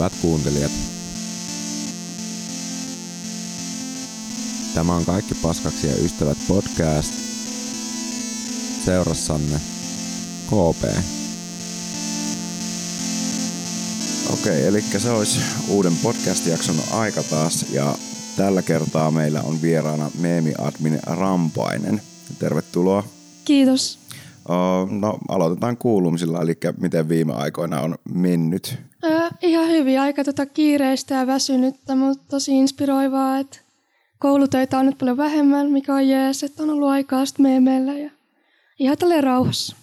Hyvät kuuntelijat, tämä on Kaikki paskaksi ja ystävät podcast. Seurassanne KP. Okei, eli se olisi uuden podcast-jakson aika taas ja tällä kertaa meillä on vieraana meemi-admin Rampainen. Tervetuloa. Kiitos. No aloitetaan kuulumisilla, eli miten viime aikoina on mennyt? Ihan hyvin, aika tota kiireistä ja väsynyttä, mutta tosi inspiroivaa, että koulutöitä on nyt paljon vähemmän, mikä on jees, että on ollut aikaa sitten meillä ja ihan tälleen rauhassa.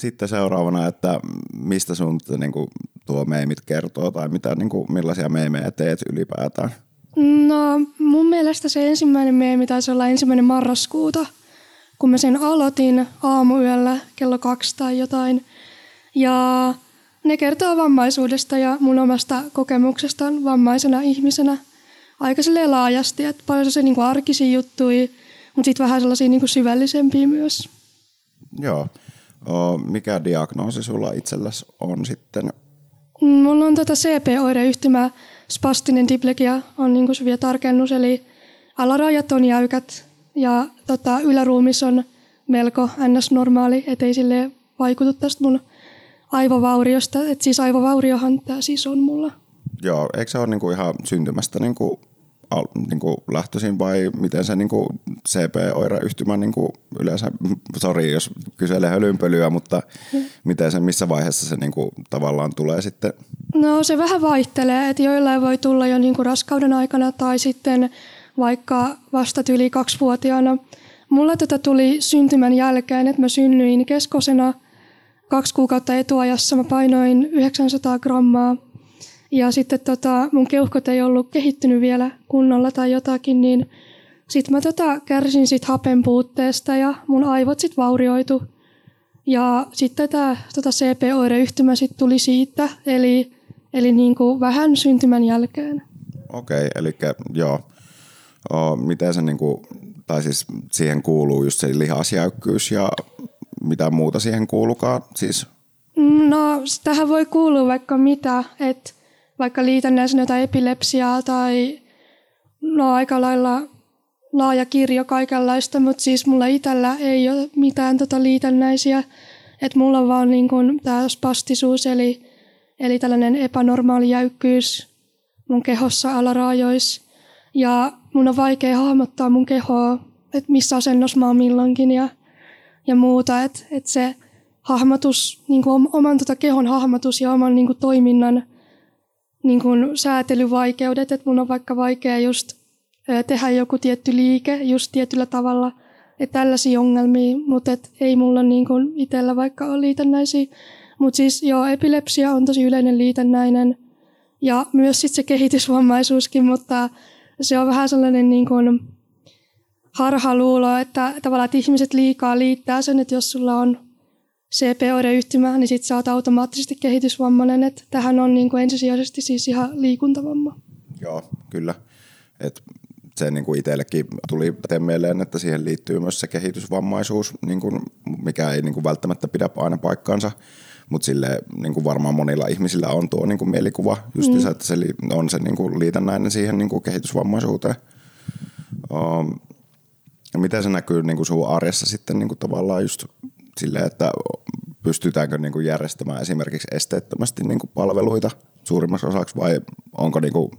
Sitten seuraavana, että mistä sun niin kuin, tuo meemit kertoo tai mitä, niin kuin, millaisia meemejä teet ylipäätään? No mun mielestä se ensimmäinen meemi taisi olla ensimmäinen marraskuuta, kun mä sen aloitin aamuyöllä kello kaksi tai jotain. Ja ne kertoo vammaisuudesta ja mun omasta kokemuksesta vammaisena ihmisenä aika laajasti, että paljon se niin kuin arkisia juttuja, mutta sitten vähän sellaisia niin kuin syvällisempiä myös. Joo. O, mikä diagnoosi sulla itselläsi on sitten? Mulla on tota CP-oireyhtymä, spastinen diplegia on niin kuin vielä tarkennus, eli alarajat on jäykät ja tota, yläruumis on melko ns-normaali, ettei sille vaikutu tästä mun aivovauriosta. Et siis aivovauriohan tämä siis on mulla. Joo, eikö se ole niinku ihan syntymästä niinku, al, niinku lähtöisin vai miten se niinku CP-oireyhtymä niinku yleensä, sori jos kyselee hölynpölyä, mutta hmm. miten se, missä vaiheessa se niinku tavallaan tulee sitten? No se vähän vaihtelee, että joillain voi tulla jo niinku raskauden aikana tai sitten vaikka vasta yli kaksivuotiaana. Mulla tätä tuli syntymän jälkeen, että mä synnyin keskosena kaksi kuukautta etuajassa. Mä painoin 900 grammaa ja sitten tota, mun keuhkot ei ollut kehittynyt vielä kunnolla tai jotakin, niin sitten mä tota, kärsin sit hapen puutteesta ja mun aivot sitten vaurioitu. Ja sitten tämä tota CP-oireyhtymä sitten tuli siitä, eli, eli niin kuin vähän syntymän jälkeen. Okei, eli joo. O, miten se niinku, tai siis siihen kuuluu just se lihasjäykkyys ja mitä muuta siihen kuulukaan? Siis... No, tähän voi kuulua vaikka mitä, että vaikka liitännäisenä jotain epilepsiaa tai no aika lailla laaja kirjo kaikenlaista, mutta siis mulla itsellä ei ole mitään tota liitännäisiä, että mulla on vaan niin tämä spastisuus eli, eli tällainen epänormaali jäykkyys mun kehossa alaraajoissa ja mun on vaikea hahmottaa mun kehoa, että missä asennossa mä oon milloinkin ja, ja muuta. Että et se hahmotus, niin kuin oman tota kehon hahmotus ja oman niin kuin toiminnan niin kuin säätelyvaikeudet, että mun on vaikka vaikea just tehdä joku tietty liike just tietyllä tavalla, että tällaisia ongelmia, mutta et ei mulla niin kuin itsellä vaikka ole liitännäisiä. Mutta siis joo, epilepsia on tosi yleinen liitännäinen ja myös sitten se kehitysvammaisuuskin, mutta se on vähän sellainen niin kuin harhaluulo, että tavallaan että ihmiset liikaa liittää sen, että jos sulla on CP-oireyhtymä, niin sitten sä oot automaattisesti kehitysvammainen. Että tähän on niin kuin ensisijaisesti siis ihan liikuntavamma. Joo, kyllä. Et se niin kuin itsellekin tuli mieleen, että siihen liittyy myös se kehitysvammaisuus, niin kuin, mikä ei niin kuin välttämättä pidä aina paikkaansa. Mutta sille niin kuin varmaan monilla ihmisillä on tuo niin kuin mielikuva, just mm. että se on se niin kuin liitännäinen siihen niin kuin kehitysvammaisuuteen. Um, miten se näkyy niin kuin sun arjessa sitten niin kuin tavallaan just silleen, että pystytäänkö niin kuin järjestämään esimerkiksi esteettömästi niin kuin palveluita suurimmaksi osaksi vai onko niin kuin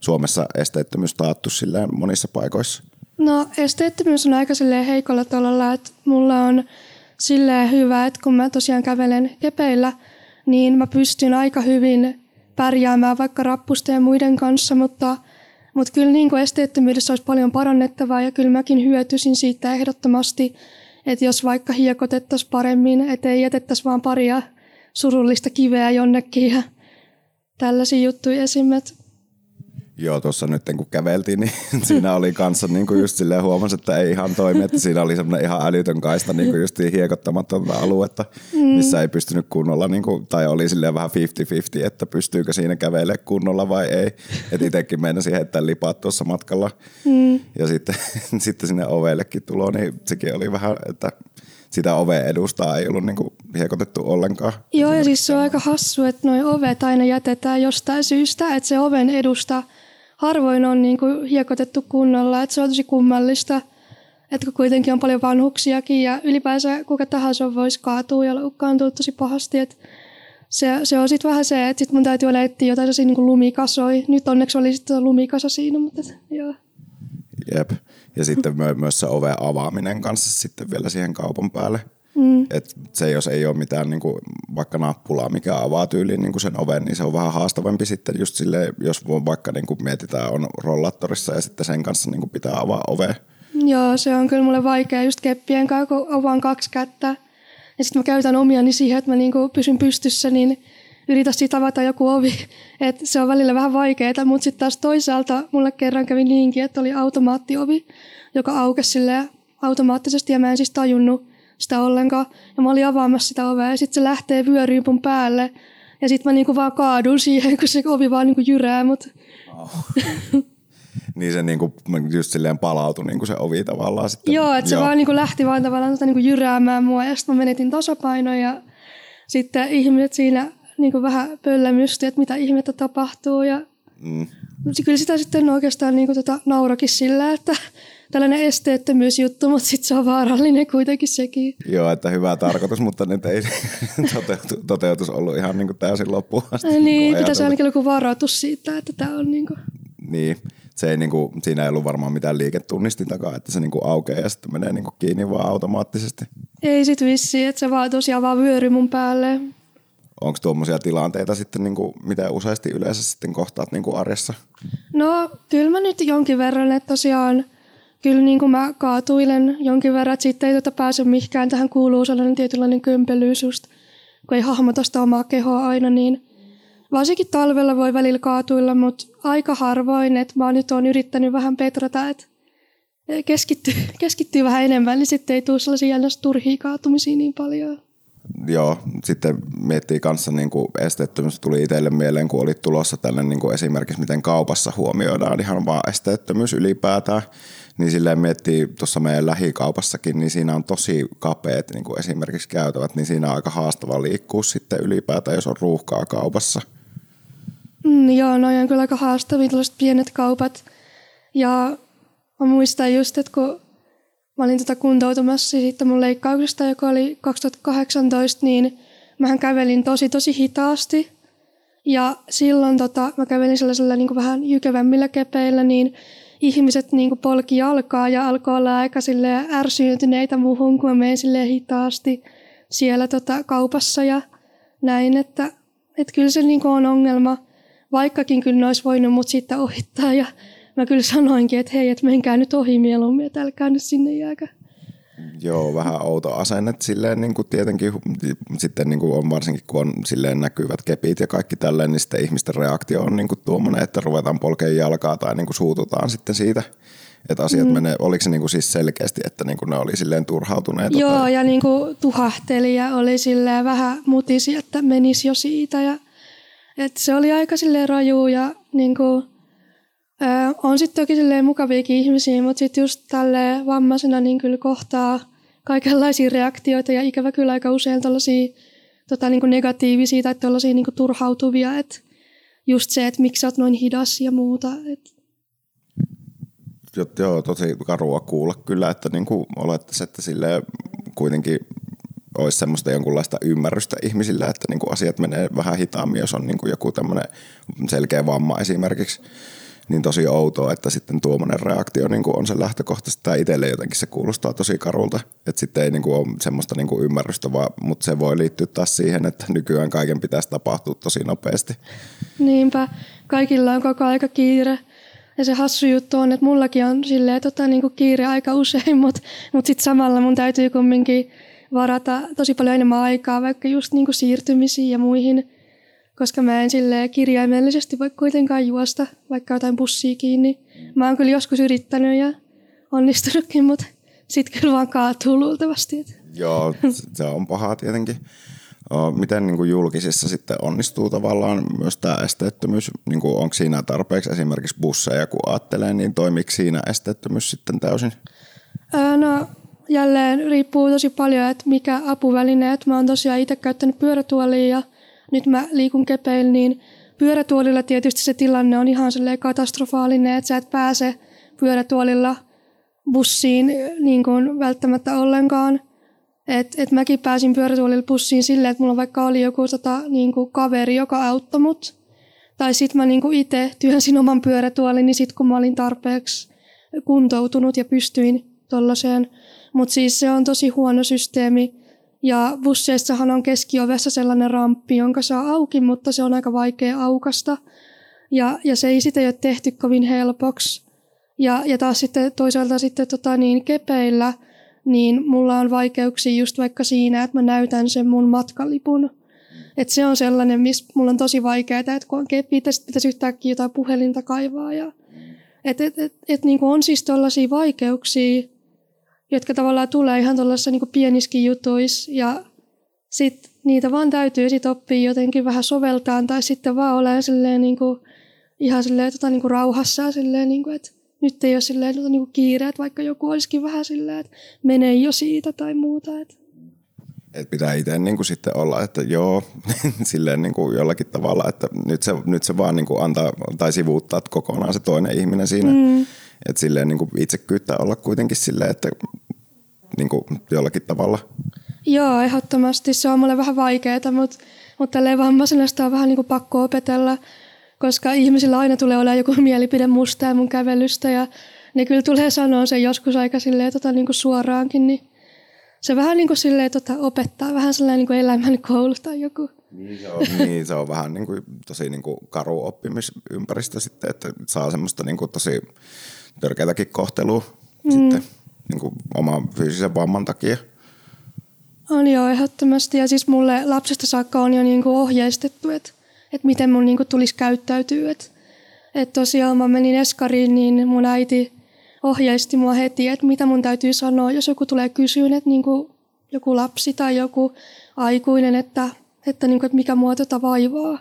Suomessa esteettömyys taattu silleen monissa paikoissa? No esteettömyys on aika silleen heikolla tolalla, että mulla on silleen hyvä, että kun mä tosiaan kävelen kepeillä, niin mä pystyn aika hyvin pärjäämään vaikka rappusten ja muiden kanssa, mutta, mutta kyllä niin kuin esteettömyydessä olisi paljon parannettavaa ja kyllä mäkin hyötyisin siitä ehdottomasti, että jos vaikka hiekotettaisiin paremmin, ettei jätettäisi vaan paria surullista kiveä jonnekin ja tällaisia juttuja esimerkiksi. Joo, tuossa nyt kun käveltiin, niin siinä oli kanssa niin kuin just silleen huomasi, että ei ihan toimi, että siinä oli semmoinen ihan älytön kaista niin kuin just hiekottamatonta aluetta, mm. missä ei pystynyt kunnolla, niin kuin, tai oli silleen vähän 50-50, että pystyykö siinä kävelemään kunnolla vai ei. Että itsekin meinasi heittää lipaat tuossa matkalla. Mm. Ja sitten, sitten sinne ovellekin tulo, niin sekin oli vähän, että sitä oven edustaa ei ollut niinku hiekotettu ollenkaan. Joo, ja siis se on aika hassu, että nuo ovet aina jätetään jostain syystä, että se oven edusta harvoin on niinku hiekotettu kunnolla, että se on tosi kummallista, että kun kuitenkin on paljon vanhuksiakin ja ylipäänsä kuka tahansa voisi kaatua ja loukkaantua tosi pahasti, että se, se on sitten vähän se, että sit mun täytyy olla etsiä jotain sellaisia niin lumikasoi. Nyt onneksi oli sitten lumikasa siinä, mutta joo. Jep. Ja sitten myös se oven avaaminen kanssa sitten vielä siihen kaupan päälle. Mm. Et se, jos ei ole mitään niin kuin, vaikka nappulaa, mikä avaa tyyliin niin kuin sen oven, niin se on vähän haastavampi sitten just sille, jos vaikka niin kuin mietitään on rollattorissa ja sitten sen kanssa niin kuin pitää avaa ove. Joo, se on kyllä mulle vaikea just keppien kanssa, kun avaan kaksi kättä. Ja sitten mä käytän omiani siihen, että mä niinku pysyn pystyssä, niin yritä siitä avata joku ovi. Et se on välillä vähän vaikeaa, mutta sitten taas toisaalta mulle kerran kävi niinkin, että oli automaattiovi, joka aukesi automaattisesti ja mä en siis tajunnut sitä ollenkaan. Ja mä olin avaamassa sitä ovea ja sitten se lähtee vyöryyn mun päälle. Ja sitten mä niinku vaan kaadun siihen, kun se ovi vaan niinku jyrää mut. Oh. niin se niinku just silleen palautui niinku se ovi tavallaan sitten. Joo, että se vaan niinku lähti vaan tavallaan sitä niinku jyräämään mua ja sitten mä menetin tasapainoa ja sitten ihmiset siinä niinku vähän pöllämysty, että mitä ihmettä tapahtuu ja mm. kyllä sitä sitten oikeastaan niinku tota naurakin sillä, että tällainen esteettömyysjuttu, mutta sitten se on vaarallinen kuitenkin sekin. Joo, että hyvä tarkoitus, mutta nyt ei toteutu, toteutus ollut ihan niin kuin täysin loppuun asti. Niin, niin pitäisi ainakin joku varoitus siitä, että tämä on niin kuin... Niin, se ei niinku, siinä ei ollut varmaan mitään liiketunnistin takaa, että se niinku aukeaa ja sitten menee niinku kiinni vaan automaattisesti. Ei sit vissiin, että se vaan tosiaan vaan vyöry mun päälle. Onko tuommoisia tilanteita sitten, niinku, mitä useasti yleensä sitten kohtaat niinku arjessa? No kyllä mä nyt jonkin verran, että tosiaan kyllä niin kuin mä kaatuilen jonkin verran, että sitten ei tota pääse mihinkään. Tähän kuuluu sellainen tietynlainen kömpelyys just, kun ei hahmota sitä omaa kehoa aina, niin varsinkin talvella voi välillä kaatuilla, mutta aika harvoin, että mä nyt oon yrittänyt vähän petrata, että keskittyy, keskittyy vähän enemmän, niin sitten ei tule sellaisia turhia kaatumisia niin paljon. Joo, sitten miettii kanssa niin kuin esteettömyys tuli itselle mieleen, kun oli tulossa tällainen niin kuin esimerkiksi, miten kaupassa huomioidaan ihan vaan esteettömyys ylipäätään. Niin silleen miettii tuossa meidän lähikaupassakin, niin siinä on tosi kapeat niin kuin esimerkiksi käytävät, niin siinä on aika haastava liikkua sitten ylipäätään, jos on ruuhkaa kaupassa. Mm, joo, no on kyllä aika haastavia tällaiset pienet kaupat. Ja mä muistan just, että kun mä olin tota kuntoutumassa sitten mun leikkauksesta, joka oli 2018, niin mähän kävelin tosi tosi hitaasti. Ja silloin tota, mä kävelin sellaisella niin vähän jykevämmillä kepeillä, niin ihmiset niin polki jalkaa ja alkoi olla aika ärsyyntyneitä muuhun, kun mä menin hitaasti siellä tota, kaupassa ja näin, että, että kyllä se niin on ongelma, vaikkakin kyllä ne olisi voinut mut sitten ohittaa ja mä kyllä sanoinkin, että hei, että menkää nyt ohi mieluummin, että älkää nyt sinne jääkä. Joo, vähän outo asenne silleen niin kuin tietenkin sitten niin kuin on varsinkin kun on silleen näkyvät kepit ja kaikki tälleen, niin sitten ihmisten reaktio on niin kuin tuommoinen, että ruvetaan polkeen jalkaa tai niin kuin suututaan sitten siitä. Että asiat mm. menee, oliko se niin kuin siis selkeästi, että niin kuin ne oli silleen turhautuneita? Joo, tai... ja niin kuin tuhahteli ja oli silleen vähän mutisi, että menisi jo siitä. Ja, että se oli aika silleen raju ja niin kuin, On sitten toki mukaviakin ihmisiä, mutta sitten just tälle vammaisena niin kyllä kohtaa kaikenlaisia reaktioita ja ikävä kyllä aika usein tällaisia tota, niin kuin negatiivisia tai tällaisia niin kuin turhautuvia, että just se, että miksi sä oot noin hidas ja muuta. Et. Joo, tosi karua kuulla kyllä, että niin kuin olettaisiin, että sille kuitenkin olisi semmoista jonkunlaista ymmärrystä ihmisillä, että niin kuin asiat menee vähän hitaammin, jos on niin kuin joku tämmöinen selkeä vamma esimerkiksi niin tosi outoa, että sitten tuommoinen reaktio niin kuin on se lähtökohtaisesti. Tai itselle jotenkin se kuulostaa tosi karulta, että sitten ei niin kuin ole semmoista niin kuin ymmärrystä, vaan, mutta se voi liittyä taas siihen, että nykyään kaiken pitäisi tapahtua tosi nopeasti. Niinpä, kaikilla on koko aika kiire. Ja se hassu juttu on, että mullakin on silleen, tota, niin kuin kiire aika usein, mutta mut sitten samalla mun täytyy kumminkin varata tosi paljon enemmän aikaa vaikka just niin kuin siirtymisiin ja muihin – koska mä en sille kirjaimellisesti voi kuitenkaan juosta vaikka jotain bussia kiinni. Mä oon kyllä joskus yrittänyt ja onnistunutkin, mutta sitten kyllä vaan kaatuu luultavasti. Joo, se on paha tietenkin. Miten niin kuin julkisissa sitten onnistuu tavallaan myös tämä esteettömyys? Niin kuin onko siinä tarpeeksi esimerkiksi busseja, kun ajattelee, niin toimiko siinä esteettömyys sitten täysin? Öö, no jälleen riippuu tosi paljon, että mikä apuväline. Että mä oon tosiaan itse käyttänyt pyörätuolia ja nyt mä liikun kepeillä, niin pyörätuolilla tietysti se tilanne on ihan katastrofaalinen, että sä et pääse pyörätuolilla bussiin niin kuin välttämättä ollenkaan. Et, et mäkin pääsin pyörätuolilla bussiin silleen, että mulla vaikka oli joku tota, niin kuin kaveri, joka auttoi mut. Tai sitten mä niin itse työnsin oman pyörätuolin, niin sitten kun mä olin tarpeeksi kuntoutunut ja pystyin tollaiseen. Mutta siis se on tosi huono systeemi. Ja busseissahan on keskiovessa sellainen ramppi, jonka saa auki, mutta se on aika vaikea aukasta. Ja, ja se ei sitä ole tehty kovin helpoksi. Ja, ja taas sitten toisaalta sitten tota niin, kepeillä, niin mulla on vaikeuksia just vaikka siinä, että mä näytän sen mun matkalipun. Et se on sellainen, missä mulla on tosi vaikeaa, että kun on keppi, pitäisi yhtäkkiä jotain puhelinta kaivaa. Ja, et, et, et, et, niin on siis tällaisia vaikeuksia, jotka tavallaan tulee ihan tuollaisissa niin pieniskin jutuissa ja sit niitä vaan täytyy sit oppia jotenkin vähän soveltaan tai sitten vaan olemaan silleen niin kuin, ihan silleen, tota, niin kuin rauhassa silleen, niin kuin, että nyt ei ole silleen tota, niin kuin kiire, että vaikka joku olisikin vähän silleen, että menee jo siitä tai muuta. Että. Et pitää itse niin kuin sitten olla, että joo, silleen niin kuin jollakin tavalla, että nyt se, nyt se vaan niin kuin antaa tai sivuuttaa kokonaan se toinen ihminen siinä. Mm. Että silleen niin kuin itsekyyttä olla kuitenkin silleen, että niin kuin jollakin tavalla. Joo, ehdottomasti. Se on mulle vähän vaikeaa, mutta, mutta tälleen vammaisena sitä on vähän niin kuin pakko opetella, koska ihmisillä aina tulee olla joku mielipide musta ja mun kävelystä ja ne kyllä tulee sanoa sen joskus aika silleen, tota, niin kuin suoraankin, niin se vähän niin kuin silleen, tota, opettaa vähän sellainen niin kuin elämän koulu tai joku. Niin se on, niin, se on vähän niin kuin, tosi niin kuin karu oppimisympäristö sitten, että saa semmoista niin kuin tosi törkeitäkin kohtelua mm. sitten niin kuin oman fyysisen vamman takia. On joo, ehdottomasti. Ja siis mulle lapsesta saakka on jo niin kuin ohjeistettu, että, että miten mun niin kuin tulisi käyttäytyä. Että, että tosiaan mä menin Eskariin, niin mun äiti ohjeisti mua heti, että mitä mun täytyy sanoa, jos joku tulee kysyyn, että niin kuin joku lapsi tai joku aikuinen, että, että, niin kuin, että mikä mua tota vaivaa,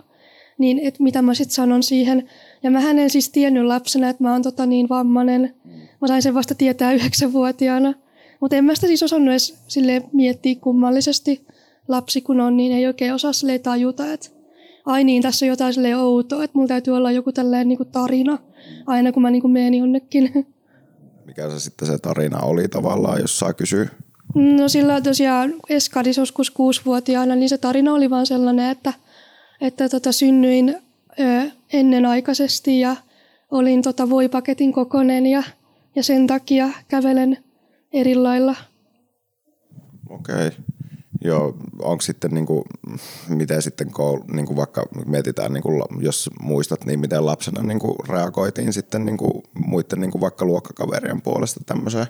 niin että mitä mä sitten sanon siihen. Ja mä en siis tiennyt lapsena, että mä oon tota niin vammainen. Mä sain sen vasta tietää yhdeksänvuotiaana. Mutta en mä sitä siis osannut edes miettiä kummallisesti. Lapsi kun on, niin ei oikein osaa sille tajuta, että ai niin, tässä on jotain sille outoa, että mulla täytyy olla joku tällainen niin kuin tarina aina kun mä niin kuin menen jonnekin. Mikä se sitten se tarina oli tavallaan, jos saa kysyä? No sillä tosiaan Eskadis joskus kuusivuotiaana, niin se tarina oli vaan sellainen, että, että tota, synnyin ö, ennenaikaisesti ja olin tota voipaketin kokonen ja, ja sen takia kävelen eri lailla. Okei. Okay. Joo, onko sitten, niin kuin, miten sitten koulu, niin kuin vaikka mietitään, niin kuin, jos muistat, niin miten lapsena niin kuin reagoitiin sitten niin kuin, muiden niin kuin vaikka luokkakaverien puolesta tämmöiseen?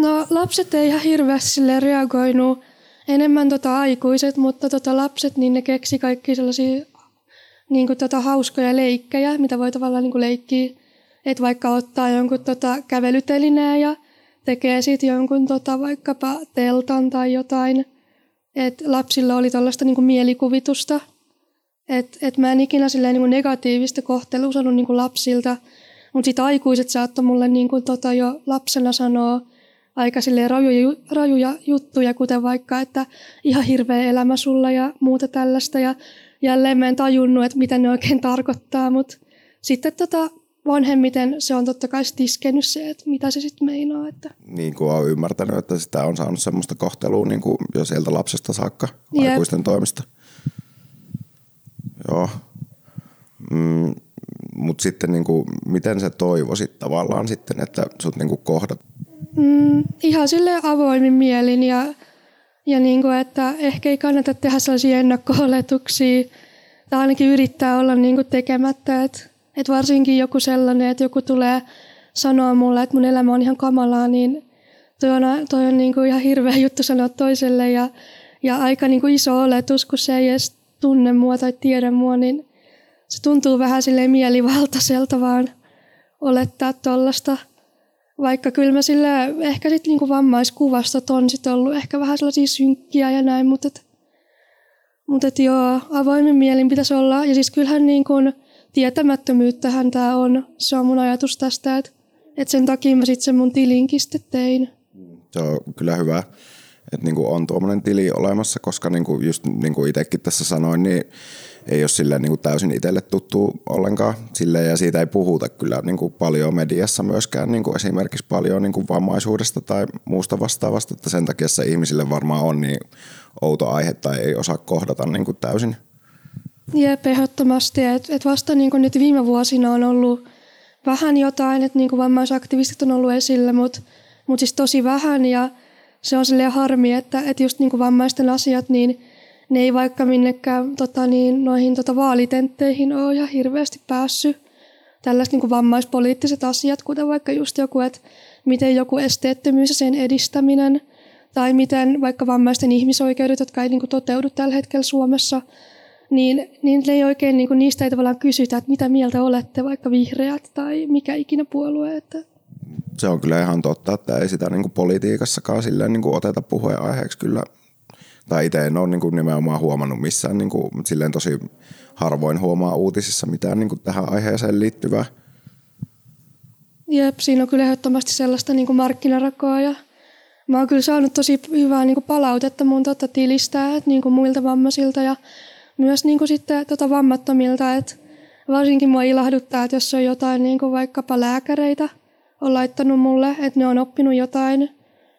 No lapset ei ihan hirveästi reagoinut, enemmän tota aikuiset, mutta tota lapset, niin ne keksi kaikki sellaisia niin kuin tota hauskoja leikkejä, mitä voi tavallaan niin kuin leikkiä. Että vaikka ottaa jonkun tota kävelytelineen ja tekee sitten jonkun tota vaikkapa teltan tai jotain. Että lapsilla oli tällaista niin mielikuvitusta. Että et mä en ikinä silleen niin kuin negatiivista kohtelua saanut niin lapsilta. Mutta sitten aikuiset saattoi mulle niin kuin tota jo lapsena sanoa aika rajuja, rajuja juttuja, kuten vaikka, että ihan hirveä elämä sulla ja muuta tällaista. Ja jälleen mä en tajunnut, että mitä ne oikein tarkoittaa, mutta sitten tota, vanhemmiten se on totta kai se, että mitä se sitten meinaa. Että. Niin kuin on ymmärtänyt, että sitä on saanut semmoista kohtelua niin kuin jo sieltä lapsesta saakka Jep. aikuisten toimista. Joo. Mm, Mutta sitten niin kuin, miten sä toivoisit tavallaan sitten, että sut niin kuin kohdat? Mm, ihan sille avoimin mielin ja, ja niin kuin, että ehkä ei kannata tehdä sellaisia ennakko-oletuksia tai ainakin yrittää olla niin kuin tekemättä. Että et varsinkin joku sellainen, että joku tulee sanoa mulle, että mun elämä on ihan kamalaa, niin toi on, toi on niin kuin ihan hirveä juttu sanoa toiselle ja, ja aika niin kuin iso oletus, kun se ei edes tunne mua tai tiedä mua, niin se tuntuu vähän silleen mielivaltaiselta vaan olettaa tuollaista. Vaikka kyllä mä sille ehkä sitten niinku vammaiskuvastot on sit ollut ehkä vähän sellaisia synkkiä ja näin, mutta et, mutta et joo, avoimin mielin pitäisi olla. Ja siis kyllähän niin kuin, tietämättömyyttähän tämä on. Se on mun ajatus tästä, että, että sen takia mä sitten sen mun tilinkin tein. Se on kyllä hyvä, että niin kuin on tuommoinen tili olemassa, koska niin kuin just niin kuin itsekin tässä sanoin, niin ei ole silleen niin kuin täysin itselle tuttu ollenkaan. Silleen, ja siitä ei puhuta kyllä niin kuin paljon mediassa myöskään niin kuin esimerkiksi paljon niin kuin vammaisuudesta tai muusta vastaavasta, että sen takia se ihmisille varmaan on niin outo aihe tai ei osaa kohdata niin kuin täysin. Jep, ehdottomasti. Et, et vasta niin nyt viime vuosina on ollut vähän jotain, että niin vammaisaktivistit on ollut esillä, mutta mut siis tosi vähän ja se on silleen harmi, että, että just niin vammaisten asiat, niin ne ei vaikka minnekään tota niin, noihin tota vaalitentteihin ole ihan hirveästi päässyt. Tällaiset niin vammaispoliittiset asiat, kuten vaikka just joku, että miten joku esteettömyys ja sen edistäminen, tai miten vaikka vammaisten ihmisoikeudet, jotka ei niin kuin toteudu tällä hetkellä Suomessa, niin, niin ei oikein, niin kuin, niistä ei tavallaan kysytä, että mitä mieltä olette, vaikka vihreät tai mikä ikinä puolue. Että. Se on kyllä ihan totta, että ei sitä niin kuin politiikassakaan silleen niin kuin oteta puheenaiheeksi kyllä tai itse en ole niin kuin nimenomaan huomannut missään, niin kuin, silleen tosi harvoin huomaa uutisissa mitään niin kuin tähän aiheeseen liittyvää. Jep, siinä on kyllä ehdottomasti sellaista niin kuin markkinarakoa ja mä oon kyllä saanut tosi hyvää niin kuin palautetta mun tota tilistä, että niin kuin muilta vammaisilta ja myös niin kuin sitten tota vammattomilta, että varsinkin mua ilahduttaa, että jos on jotain niin kuin vaikkapa lääkäreitä on laittanut mulle, että ne on oppinut jotain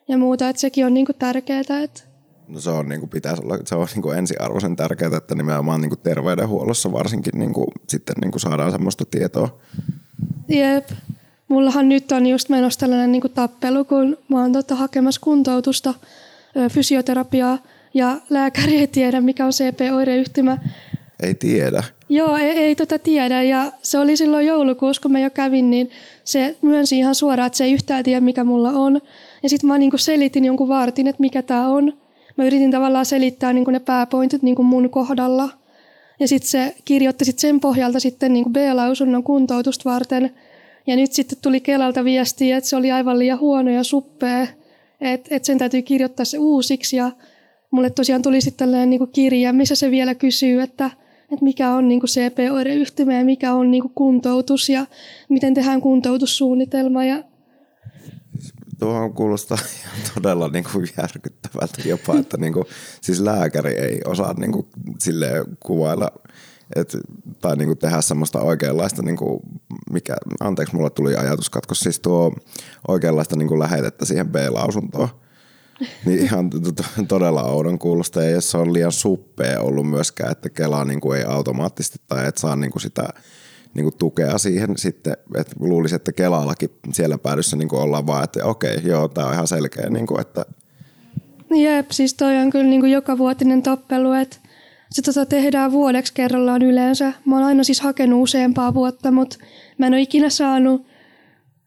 ja muuta, että sekin on niin kuin tärkeää, että No se on, niin kuin pitäisi olla, se on niin kuin ensiarvoisen tärkeää, että nimenomaan niin kuin terveydenhuollossa varsinkin niin kuin, sitten niin kuin saadaan semmoista tietoa. Jep. Mullahan nyt on just menossa tällainen niin kuin tappelu, kun mä oon tota hakemassa kuntoutusta, fysioterapiaa ja lääkäri ei tiedä, mikä on CP-oireyhtymä. Ei tiedä. Joo, ei, ei tota tiedä. Ja se oli silloin joulukuussa, kun mä jo kävin, niin se myönsi ihan suoraan, että se ei yhtään tiedä, mikä mulla on. Ja sitten mä niin selitin jonkun vartin, että mikä tämä on mä yritin tavallaan selittää niin ne pääpointit niin mun kohdalla. Ja sitten se kirjoitti sit sen pohjalta sitten niin B-lausunnon kuntoutusta varten. Ja nyt sitten tuli Kelalta viestiä, että se oli aivan liian huono ja suppea, että et sen täytyy kirjoittaa se uusiksi. Ja mulle tosiaan tuli sitten tällainen niin kirja, missä se vielä kysyy, että, että mikä on niin CP-oireyhtymä ja mikä on niin kuntoutus ja miten tehdään kuntoutussuunnitelma. Ja tuohon kuulostaa todella niin kuin järkyttävältä jopa, että niin kuin, siis lääkäri ei osaa niin kuin, kuvailla et, tai niin kuin tehdä semmoista oikeanlaista, niin kuin, mikä, anteeksi mulle tuli ajatuskatkos, siis tuo oikeanlaista niin kuin lähetettä siihen B-lausuntoon. Niin ihan todella oudon kuulosta ja jos se on liian suppea ollut myöskään, että Kela niin kuin ei automaattisesti tai et saa niin kuin sitä niin kuin tukea siihen sitten, että luulisin, että Kelallakin siellä päädyssä niin kuin ollaan vaan, että okei, joo, tämä on ihan selkeä, niin kuin, että Jep, siis toi on kyllä niin kuin joka vuotinen tappelu, että se tota tehdään vuodeksi kerrallaan yleensä. Mä oon aina siis hakenut useampaa vuotta, mutta mä en ole ikinä saanut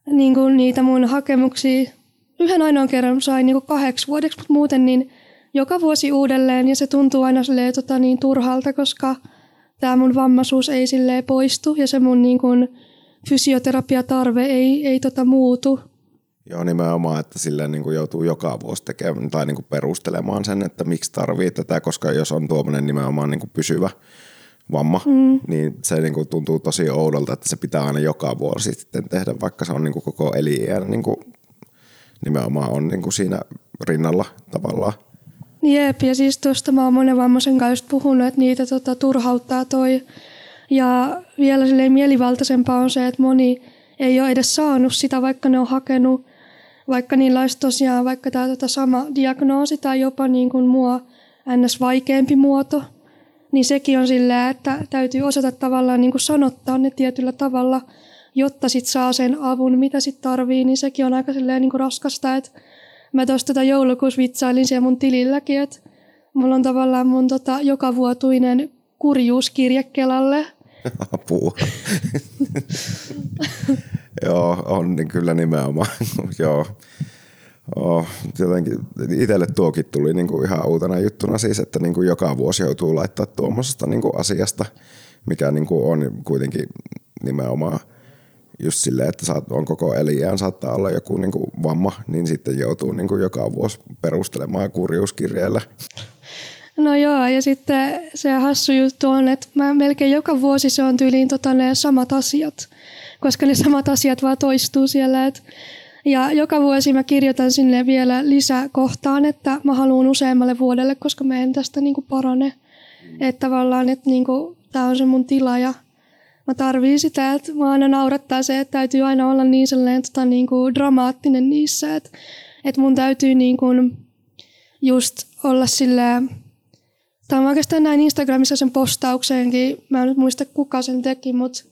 niin kuin niitä mun hakemuksia. Yhden ainoan kerran sain niin kuin kahdeksi vuodeksi, mutta muuten niin joka vuosi uudelleen ja se tuntuu aina silleen, tota, niin turhalta, koska – tämä mun vammaisuus ei silleen poistu ja se mun niin kun, fysioterapiatarve ei, ei tota muutu. Joo, nimenomaan, että silleen niin kuin joutuu joka vuosi tekemään tai niin kuin perustelemaan sen, että miksi tarvii tätä, koska jos on tuommoinen nimenomaan niin kuin pysyvä vamma, mm. niin se niin kuin tuntuu tosi oudolta, että se pitää aina joka vuosi sitten tehdä, vaikka se on niin kuin koko eliniän niin kuin nimenomaan on niin kuin siinä rinnalla tavallaan. Jep, ja siis tuosta mä oon monen vammaisen kanssa puhunut, että niitä tota, turhauttaa toi. Ja vielä silleen mielivaltaisempaa on se, että moni ei ole edes saanut sitä, vaikka ne on hakenut, vaikka niillä olisi tosiaan vaikka tämä tota sama diagnoosi tai jopa niin kuin mua ns. vaikeampi muoto, niin sekin on silleen, että täytyy osata tavallaan niin kuin sanottaa ne tietyllä tavalla, jotta sit saa sen avun, mitä sit tarvii, niin sekin on aika silleen niin kuin raskasta, että mä tuossa tota joulukuussa vitsailin siellä mun tililläkin, että mulla on tavallaan mun tota vuotuinen kurjuuskirje Kelalle. Apua. Joo, on niin kyllä nimenomaan. Joo. Oh, jotenkin itselle tuokin tuli niin kuin ihan uutena juttuna siis, että niin kuin joka vuosi joutuu laittaa tuommoisesta niin asiasta, mikä niin kuin on kuitenkin nimenomaan – just silleen, että saat, on koko eliään saattaa olla joku niin kuin vamma, niin sitten joutuu niin kuin joka vuosi perustelemaan kurjuuskirjeellä. No joo, ja sitten se hassu juttu on, että mä melkein joka vuosi se on tyyliin tota ne samat asiat, koska ne samat asiat vaan toistuu siellä. Et, Ja joka vuosi mä kirjoitan sinne vielä lisäkohtaan, että mä haluan useammalle vuodelle, koska mä en tästä niinku parane. Että tavallaan, että niinku, tämä on se mun tila ja mä tarviin sitä, että mä aina naurattaa se, että täytyy aina olla niin sellainen tota, niinku, dramaattinen niissä, että, että mun täytyy niinku, just olla silleen, Tämä on oikeastaan näin Instagramissa sen postaukseenkin. Mä en nyt muista kuka sen teki, mutta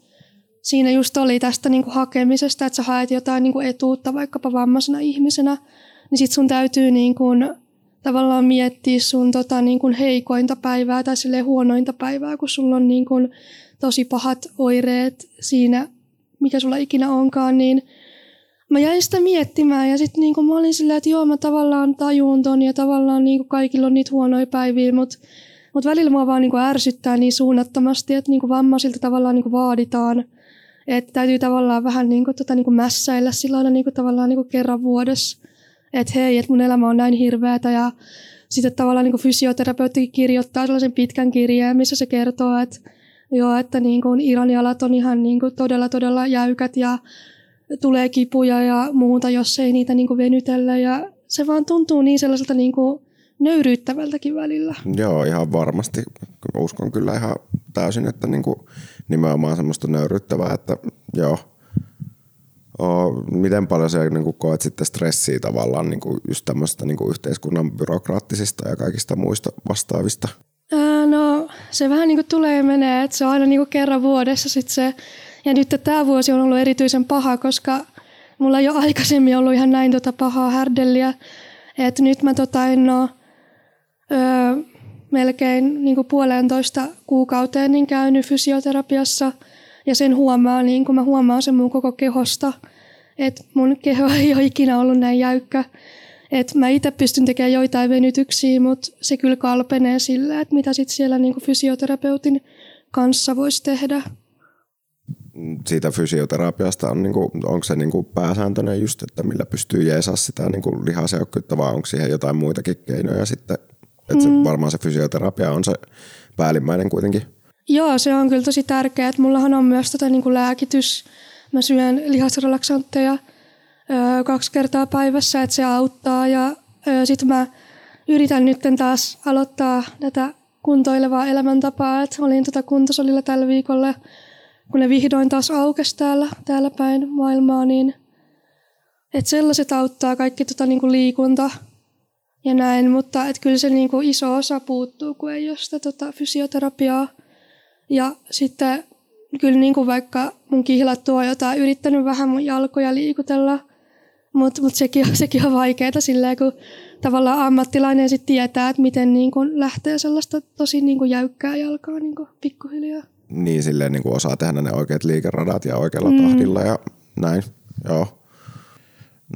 siinä just oli tästä niinku hakemisesta, että sä haet jotain niinku etuutta vaikkapa vammaisena ihmisenä, niin sit sun täytyy niinku tavallaan miettiä sun tota niinku heikointa päivää tai sille huonointa päivää, kun sulla on niinku tosi pahat oireet siinä, mikä sulla ikinä onkaan, niin mä jäin sitä miettimään ja sitten niinku mä olin silleen, että joo mä tavallaan tajuun ton ja tavallaan niinku kaikilla on niitä huonoja päiviä, mutta mut välillä mua vaan niinku ärsyttää niin suunnattomasti, että niinku vammaisilta tavallaan niinku vaaditaan – että täytyy tavallaan vähän niin kuin, tota, niin kuin mässäillä sillä lailla niin kuin, tavallaan niin kuin kerran vuodessa. Että hei, että mun elämä on näin hirveätä ja sitten tavallaan niin fysioterapeutti kirjoittaa sellaisen pitkän kirjeen, missä se kertoo, että joo, että niin kuin iranialat on ihan niin kuin todella todella jäykät ja tulee kipuja ja muuta, jos ei niitä niin kuin venytellä ja se vaan tuntuu niin sellaiselta niin kuin nöyryyttävältäkin välillä. Joo, ihan varmasti. Uskon kyllä ihan täysin, että niin kuin nimenomaan semmoista nöyryttävää, että joo. O, miten paljon sä niin kuin koet sitten stressiä tavallaan niin kuin just tämmöistä niin kuin yhteiskunnan byrokraattisista ja kaikista muista vastaavista? Se vähän niin kuin tulee ja menee, että se on aina niin kuin kerran vuodessa sit se. Ja nyt tämä vuosi on ollut erityisen paha, koska mulla ei ole aikaisemmin ollut ihan näin tota pahaa härdelliä. Että nyt mä tota en ole öö, melkein niin kuin puolentoista kuukauteen niin käynyt fysioterapiassa ja sen huomaa, niin kuin mä huomaan sen mun koko kehosta, että mun keho ei ole ikinä ollut näin jäykkä. Että mä itse pystyn tekemään joitain venytyksiä, mutta se kyllä kalpenee sillä, että mitä sitten siellä niin kuin fysioterapeutin kanssa voisi tehdä. Siitä fysioterapiasta on, niin kuin, onko se niin kuin pääsääntöinen just, että millä pystyy jeesaa sitä niin kuin lihaseukkyyttä vai onko siihen jotain muitakin keinoja sitten että se, mm. varmaan se fysioterapia on se päällimmäinen kuitenkin. Joo, se on kyllä tosi tärkeää. Mullahan on myös tota, niin kuin lääkitys. Mä syön lihasrelaksantteja kaksi kertaa päivässä, että se auttaa. Ja sitten mä yritän nyt taas aloittaa tätä kuntoilevaa elämäntapaa. Et olin tota kuntosalilla tällä viikolla, kun ne vihdoin taas aukesi täällä, täällä päin maailmaa, niin että sellaiset auttaa kaikki tota, niin kuin liikunta – ja näin, mutta et kyllä se niinku iso osa puuttuu, kun ei ole sitä tota fysioterapiaa. Ja sitten kyllä niinku vaikka mun kihlat tuo jotain, yrittänyt vähän mun jalkoja liikutella, mutta mut sekin, on, sekin on vaikeaa silleen, kun tavallaan ammattilainen sitten tietää, että miten niinku lähtee sellaista tosi niinku jäykkää jalkaa niinku pikkuhiljaa. Niin, silleen niin kuin osaa tehdä ne oikeat liikeradat ja oikealla mm. tahdilla ja näin. Joo.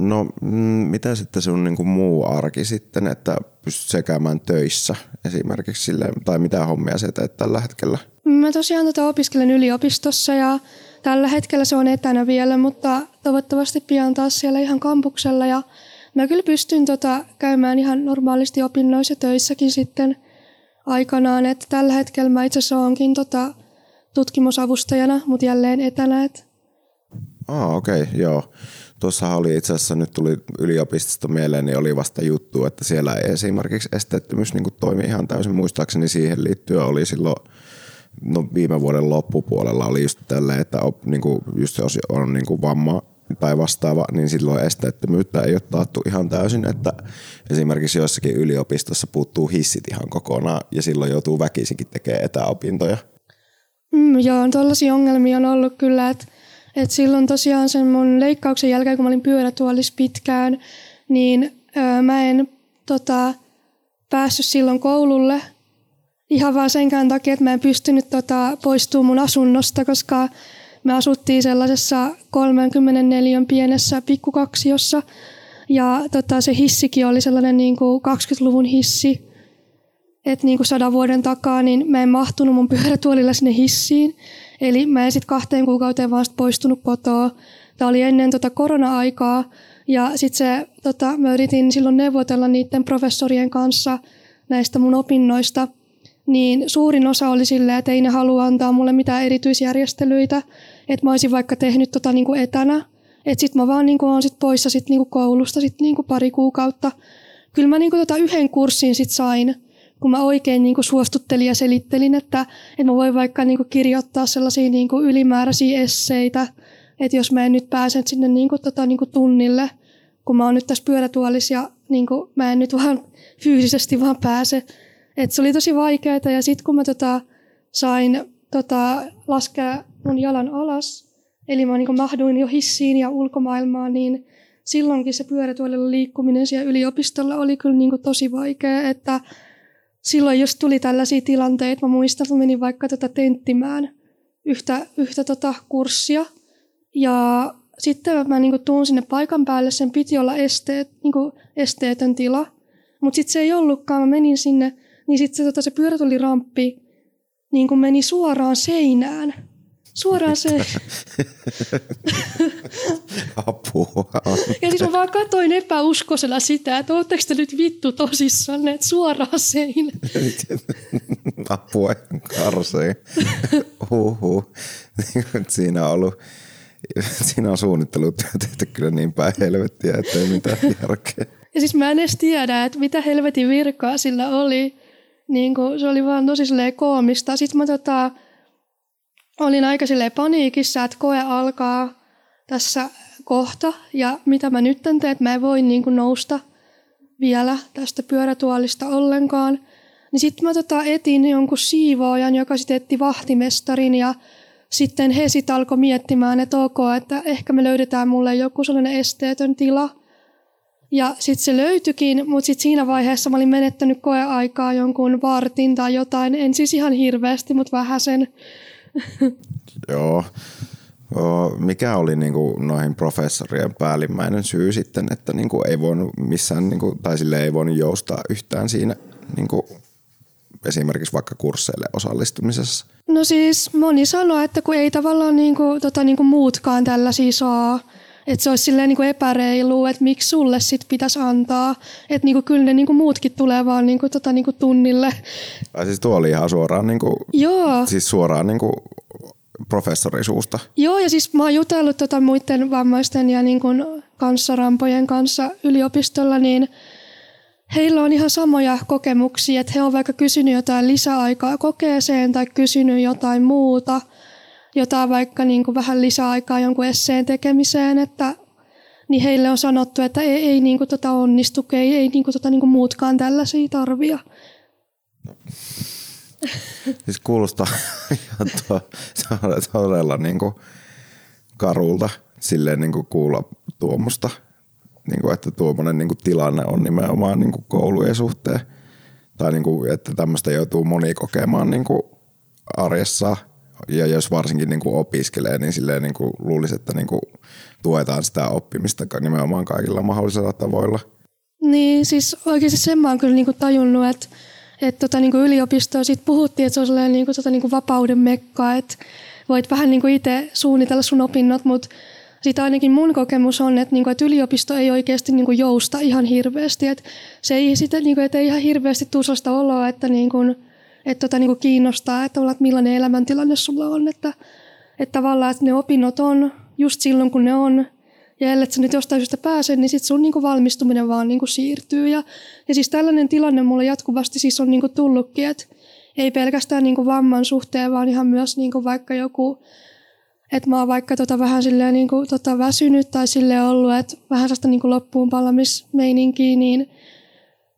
No mm, mitä sitten sun niin kuin muu arki sitten, että pystyt sekäämään töissä esimerkiksi sille, tai mitä hommia sä teet tällä hetkellä? Mä tosiaan tota opiskelen yliopistossa ja tällä hetkellä se on etänä vielä, mutta toivottavasti pian taas siellä ihan kampuksella ja mä kyllä pystyn tota käymään ihan normaalisti opinnoissa töissäkin sitten aikanaan, että tällä hetkellä mä itse asiassa oonkin tota tutkimusavustajana, mutta jälleen etänä. Et. Ah, okei, okay, joo. Tuossa oli itse asiassa, nyt tuli yliopistosta mieleen, niin oli vasta juttu, että siellä ei esimerkiksi esteettömyys niin toimi ihan täysin. Muistaakseni siihen liittyen oli silloin no viime vuoden loppupuolella oli just tälleen, että op, niin kuin, just jos on niin kuin vamma tai vastaava, niin silloin esteettömyyttä ei ole taattu ihan täysin, että esimerkiksi joissakin yliopistossa puuttuu hissit ihan kokonaan ja silloin joutuu väkisinkin tekemään etäopintoja. Mm, joo, tuollaisia ongelmia on ollut kyllä, että et silloin tosiaan sen mun leikkauksen jälkeen, kun mä olin pyörätuolissa pitkään, niin öö, mä en tota, päässyt silloin koululle ihan vaan senkään takia, että mä en pystynyt tota, poistumaan mun asunnosta, koska me asuttiin sellaisessa 34 pienessä pikkukaksiossa. Ja tota, se hissikin oli sellainen niin kuin 20-luvun hissi, että niin sadan vuoden takaa, niin mä en mahtunut mun pyörätuolilla sinne hissiin. Eli mä en sitten kahteen kuukauteen vasta poistunut kotoa. Tämä oli ennen tota korona-aikaa. Ja sitten se, tota, mä yritin silloin neuvotella niiden professorien kanssa näistä mun opinnoista. Niin suurin osa oli silleen, että ei ne halua antaa mulle mitään erityisjärjestelyitä. Että mä olisin vaikka tehnyt tota niinku etänä. Että sitten mä vaan niinku oon sit poissa sit niinku koulusta sit niinku pari kuukautta. Kyllä mä niinku tota yhden kurssin sit sain, kun mä oikein niinku suostuttelin ja selittelin, että, että mä voin vaikka niinku kirjoittaa sellaisia niinku ylimääräisiä esseitä, että jos mä en nyt pääse sinne niinku tota niinku tunnille, kun mä oon nyt tässä pyörätuolissa ja niinku mä en nyt vaan fyysisesti vaan pääse. Et se oli tosi vaikeaa ja sitten kun mä tota, sain tota, laskea mun jalan alas, eli mä niin mahduin jo hissiin ja ulkomaailmaan, niin silloinkin se pyörätuolilla liikkuminen siellä yliopistolla oli kyllä niin kuin tosi vaikea, että silloin jos tuli tällaisia tilanteita, mä muistan, että mä menin vaikka tota tenttimään yhtä, yhtä tota kurssia ja sitten mä niin tuun sinne paikan päälle, sen piti olla esteet, niin esteetön tila, mutta sitten se ei ollutkaan, mä menin sinne, niin sitten se, tota, se pyörätuliramppi niin kuin meni suoraan seinään. Suoraan se. Apua. Ja siis mä vaan katsoin epäuskoisella sitä, että ootteko te nyt vittu tosissaan, että suoraan seinään. Apua karsei. Huhhuh. Siinä on ollut siinä on suunnittelutyö tehty kyllä niin päin helvettiä, että ei mitään järkeä. Ja siis mä en edes tiedä, että mitä helvetin virkaa sillä oli. Niin kuin, se oli vaan tosi koomista. Sitten mä tota, olin aika paniikissa, että koe alkaa tässä kohta. Ja mitä mä nyt teen, että mä en voi niin kuin nousta vielä tästä pyörätuolista ollenkaan. Niin sitten mä tota etin jonkun siivoojan, joka sitten etti vahtimestarin ja sitten he sitten alkoi miettimään, että ok, että ehkä me löydetään mulle joku sellainen esteetön tila. Ja sitten se löytyikin, mutta sitten siinä vaiheessa mä olin menettänyt koeaikaa jonkun vartin tai jotain. En siis ihan hirveästi, mutta vähän sen. Joo. Mikä oli niinku noihin professorien päällimmäinen syy sitten, että niinku ei voinut missään, niinku, tai sille ei voinut joustaa yhtään siinä niinku, esimerkiksi vaikka kursseille osallistumisessa? No siis moni sanoo, että kun ei tavallaan niinku, tota, niinku muutkaan tällaisia saa, että se olisi silleen niinku epäreilu, että miksi sulle sit pitäisi antaa. Että niinku, kyllä ne niinku muutkin tulee vaan niinku, tota, niinku tunnille. Tai siis tuo oli ihan suoraan, niinku, Joo. siis suoraan niinku professorisuusta. Joo, ja siis mä oon jutellut tota muiden vammaisten ja niinku kanssarampojen kanssa yliopistolla, niin heillä on ihan samoja kokemuksia, että he on vaikka kysynyt jotain lisäaikaa kokeeseen tai kysynyt jotain muuta, jotain vaikka niin kuin vähän lisäaikaa jonkun esseen tekemiseen, että niin heille on sanottu, että ei, ei niin kuin tota onnistu, ei, ei niin kuin tota niin kuin muutkaan tällaisia tarvia. Siis kuulostaa todella niin kuin karulta silleen niin kuin kuulla tuommoista niin kuin, että tuommoinen niin kuin tilanne on nimenomaan niin kuin koulujen suhteen. Tai niin kuin, että tämmöistä joutuu moni kokemaan niin kuin arjessa. Ja jos varsinkin niin kuin opiskelee, niin silleen niin kuin luulisi, että niin kuin tuetaan sitä oppimista nimenomaan kaikilla mahdollisilla tavoilla. Niin, siis oikeasti sen mä oon kyllä niin kuin tajunnut, että että tota, niin kuin yliopistoa siitä puhuttiin, että se on niin kuin, tota, niin kuin vapauden mekka, että voit vähän niin kuin itse suunnitella sun opinnot, mutta sitten ainakin mun kokemus on, että, niinku, että yliopisto ei oikeasti niinku jousta ihan hirveästi. Että se ei, sitä, niinku, että ei ihan hirveästi tule sellaista oloa, että, niinku, että tota, niinku kiinnostaa, että, että millainen elämäntilanne sulla on. Että, että tavallaan että ne opinnot on just silloin, kun ne on. Ja ellei sä nyt jostain syystä pääse, niin sitten sun niinku valmistuminen vaan niinku siirtyy. Ja, ja siis tällainen tilanne mulle jatkuvasti siis on niinku tullutkin, että ei pelkästään niinku vamman suhteen, vaan ihan myös niinku vaikka joku että mä oon vaikka tota vähän silleen niin kuin, tota väsynyt tai sille ollut, että vähän sellaista niin kuin loppuun palamismeininkiä, niin,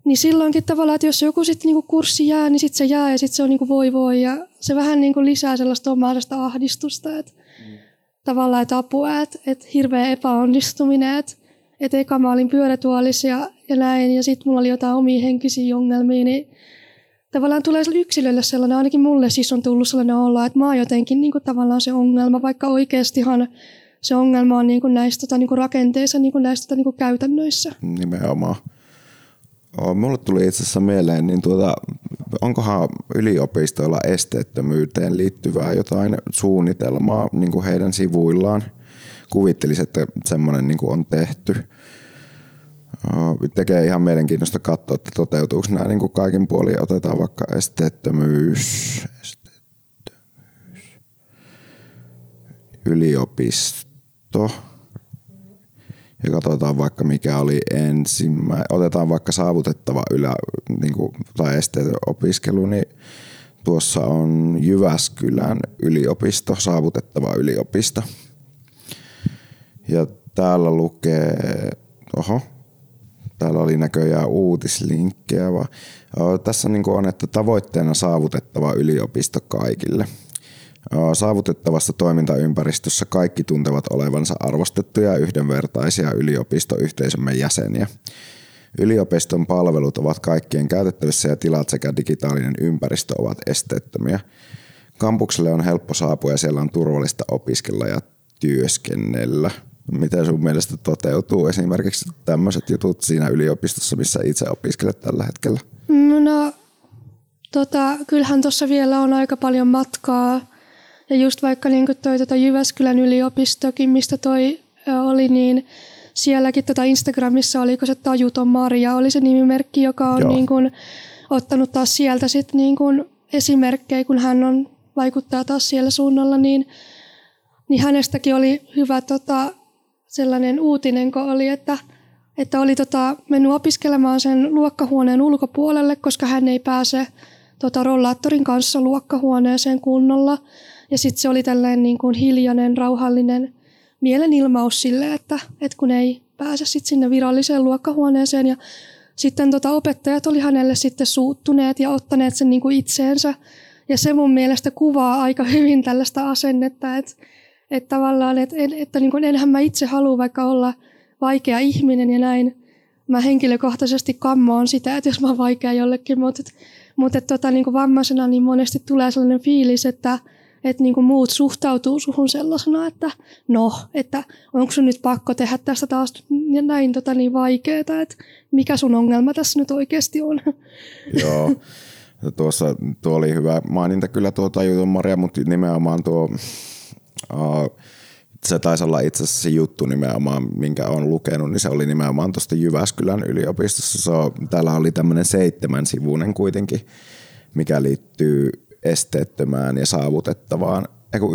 niin silloinkin tavallaan, että jos joku sitten niin kurssi jää, niin sitten se jää ja sitten se on niin kuin voi voi ja se vähän niin kuin lisää sellaista omaa ahdistusta, että mm. tavallaan, että apua, että, että hirveä epäonnistuminen, että, että eka mä olin pyörätuolissa ja, ja näin ja sitten mulla oli jotain omia henkisiä ongelmia, niin tavallaan tulee yksilölle sellainen, ainakin mulle siis on tullut sellainen olo, että mä oon jotenkin niin kuin tavallaan se ongelma, vaikka oikeastihan se ongelma on niin kuin näissä tota, niin kuin rakenteissa, niin kuin näissä tota, niin kuin käytännöissä. Nimenomaan. Mulle tuli itse asiassa mieleen, niin tuota, onkohan yliopistoilla esteettömyyteen liittyvää jotain suunnitelmaa niin kuin heidän sivuillaan? Kuvittelisin, että semmoinen niin on tehty tekee ihan mielenkiintoista katsoa, että toteutuuko nämä niin kuin kaikin puolin. Otetaan vaikka esteettömyys, esteettömyys, yliopisto, Ja katsotaan vaikka mikä oli ensimmäinen. Otetaan vaikka saavutettava ylä, niin kuin, tai esteetön opiskelu, niin tuossa on Jyväskylän yliopisto, saavutettava yliopisto. Ja täällä lukee, oho, täällä oli näköjään uutislinkkejä. Tässä niin on, että tavoitteena saavutettava yliopisto kaikille. Saavutettavassa toimintaympäristössä kaikki tuntevat olevansa arvostettuja ja yhdenvertaisia yliopistoyhteisömme jäseniä. Yliopiston palvelut ovat kaikkien käytettävissä ja tilat sekä digitaalinen ympäristö ovat esteettömiä. Kampukselle on helppo saapua ja siellä on turvallista opiskella ja työskennellä. Miten sun mielestä toteutuu esimerkiksi tämmöiset jutut siinä yliopistossa, missä itse opiskelet tällä hetkellä? No, tota, kyllähän tuossa vielä on aika paljon matkaa. Ja just vaikka niin toi tota Jyväskylän yliopistokin, mistä toi oli, niin sielläkin tota Instagramissa oliko se Tajuton Maria, oli se nimimerkki, joka on niin kuin, ottanut taas sieltä sit niin kuin esimerkkejä, kun hän on vaikuttaa taas siellä suunnalla, niin, niin hänestäkin oli hyvä tota, sellainen uutinen, kun oli, että, että oli tota, mennyt opiskelemaan sen luokkahuoneen ulkopuolelle, koska hän ei pääse tota, rollaattorin kanssa luokkahuoneeseen kunnolla. Ja sitten se oli tällainen niin kuin hiljainen, rauhallinen mielenilmaus sille, että, että kun ei pääse sit sinne viralliseen luokkahuoneeseen. Ja sitten tota, opettajat oli hänelle sitten suuttuneet ja ottaneet sen niin kuin itseensä. Ja se mun mielestä kuvaa aika hyvin tällaista asennetta, että että tavallaan, että, että, niin kuin enhän mä itse halua vaikka olla vaikea ihminen ja näin. Mä henkilökohtaisesti kammoon sitä, että jos mä oon vaikea jollekin, mutta, mutta tota, niin kuin vammaisena niin monesti tulee sellainen fiilis, että, että niin kuin muut suhtautuu suhun sellaisena, että no, että onko sun nyt pakko tehdä tästä taas näin tota, niin vaikeaa, että mikä sun ongelma tässä nyt oikeasti on. Joo, tuossa tuo oli hyvä maininta kyllä tuo tajuton Maria, mutta nimenomaan tuo se taisi olla itse asiassa se juttu nimenomaan, minkä olen lukenut, niin se oli nimenomaan tuosta Jyväskylän yliopistossa. Se täällä oli tämmöinen seitsemän sivuinen kuitenkin, mikä liittyy esteettömään ja saavutettavaan.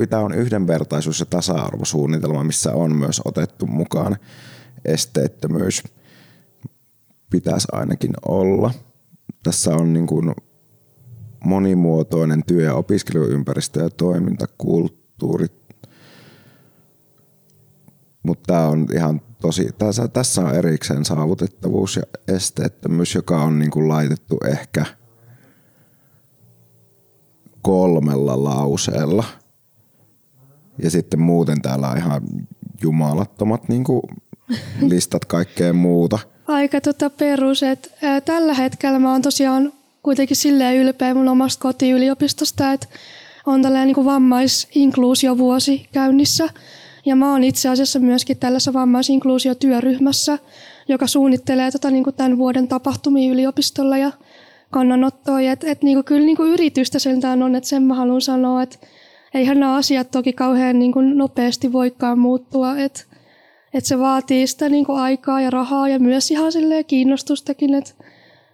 Tämä on yhdenvertaisuus- ja tasa-arvosuunnitelma, missä on myös otettu mukaan esteettömyys. Pitäisi ainakin olla. Tässä on niin kuin monimuotoinen työ- ja opiskeluympäristö ja toimintakulttuuri mutta tämä on ihan tosi, tässä, tässä on erikseen saavutettavuus ja esteettömyys, joka on niin kuin laitettu ehkä kolmella lauseella. Ja sitten muuten täällä on ihan jumalattomat niin kuin listat kaikkea muuta. Aika tota perus, että tällä hetkellä mä oon tosiaan kuitenkin silleen ylpeä mun omasta kotiyliopistosta, että on tällainen niin vammaisinkluusiovuosi käynnissä – ja mä oon itse asiassa myöskin tällaisessa vammaisinkluusiotyöryhmässä, joka suunnittelee tota, niin kuin tämän vuoden tapahtumia yliopistolla ja kannanottoja. Et, et, niin kuin, kyllä niin kuin yritystä sentään on, että sen mä haluan sanoa, että eihän nämä asiat toki kauhean niin kuin nopeasti voikaan muuttua. Että et se vaatii sitä niin kuin aikaa ja rahaa ja myös ihan kiinnostustakin. Että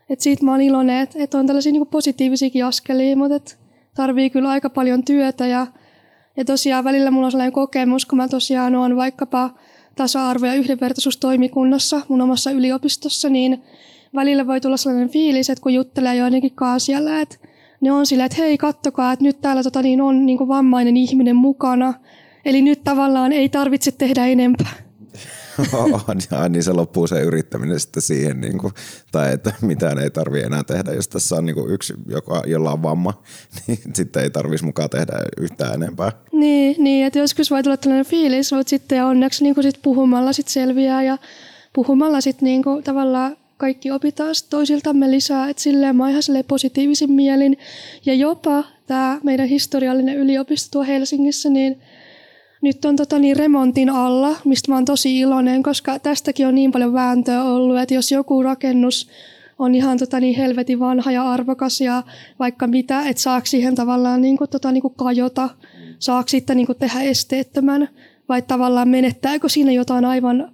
et siitä mä oon iloinen, että et on tällaisia niin kuin positiivisiakin askelia, mutta et tarvii kyllä aika paljon työtä ja ja tosiaan välillä mulla on sellainen kokemus, kun mä tosiaan olen vaikkapa tasa-arvo- ja yhdenvertaisuustoimikunnassa mun omassa yliopistossa, niin välillä voi tulla sellainen fiilis, että kun juttelee joidenkin kanssa siellä, että ne on silleen, että hei kattokaa, että nyt täällä tota, niin on niin kuin vammainen ihminen mukana. Eli nyt tavallaan ei tarvitse tehdä enempää. ja, niin se loppuu se yrittäminen sitten siihen, niin kuin, tai että mitään ei tarvi enää tehdä. Jos tässä on niin kuin yksi, joka, jolla on vamma, niin sitten ei tarvitsisi mukaan tehdä yhtään enempää. Niin, niin että joskus voi tulla tällainen fiilis, mutta sitten onneksi niin kuin sit puhumalla sit selviää ja puhumalla sitten niin kuin tavallaan kaikki opitaan toisiltamme lisää, että silleen mä oon ihan positiivisin mielin. Ja jopa tämä meidän historiallinen yliopisto tuo Helsingissä, niin – nyt on tota niin remontin alla, mistä mä oon tosi iloinen, koska tästäkin on niin paljon vääntöä ollut, että jos joku rakennus on ihan tota niin helvetin vanha ja arvokas ja vaikka mitä, että saako siihen tavallaan niin kuin, tota niin kuin kajota, saako sitten niin kuin tehdä esteettömän vai tavallaan menettääkö siinä jotain aivan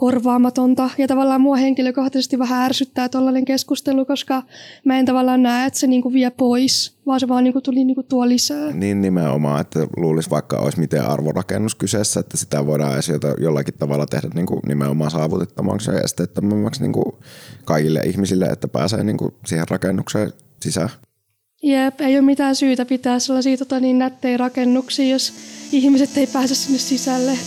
korvaamatonta. Ja tavallaan mua henkilökohtaisesti vähän ärsyttää tuollainen keskustelu, koska mä en tavallaan näe, että se niinku vie pois, vaan se vaan niinku tuli niinku tuo lisää. Niin nimenomaan, että luulisi vaikka olisi miten arvorakennus kyseessä, että sitä voidaan edes jollakin tavalla tehdä niinku nimenomaan saavutettavaksi ja esteettömämmäksi niinku kaikille ihmisille, että pääsee niinku siihen rakennukseen sisään. Jep, ei ole mitään syytä pitää sellaisia tota, niin nättejä rakennuksia, jos ihmiset ei pääse sinne sisälle.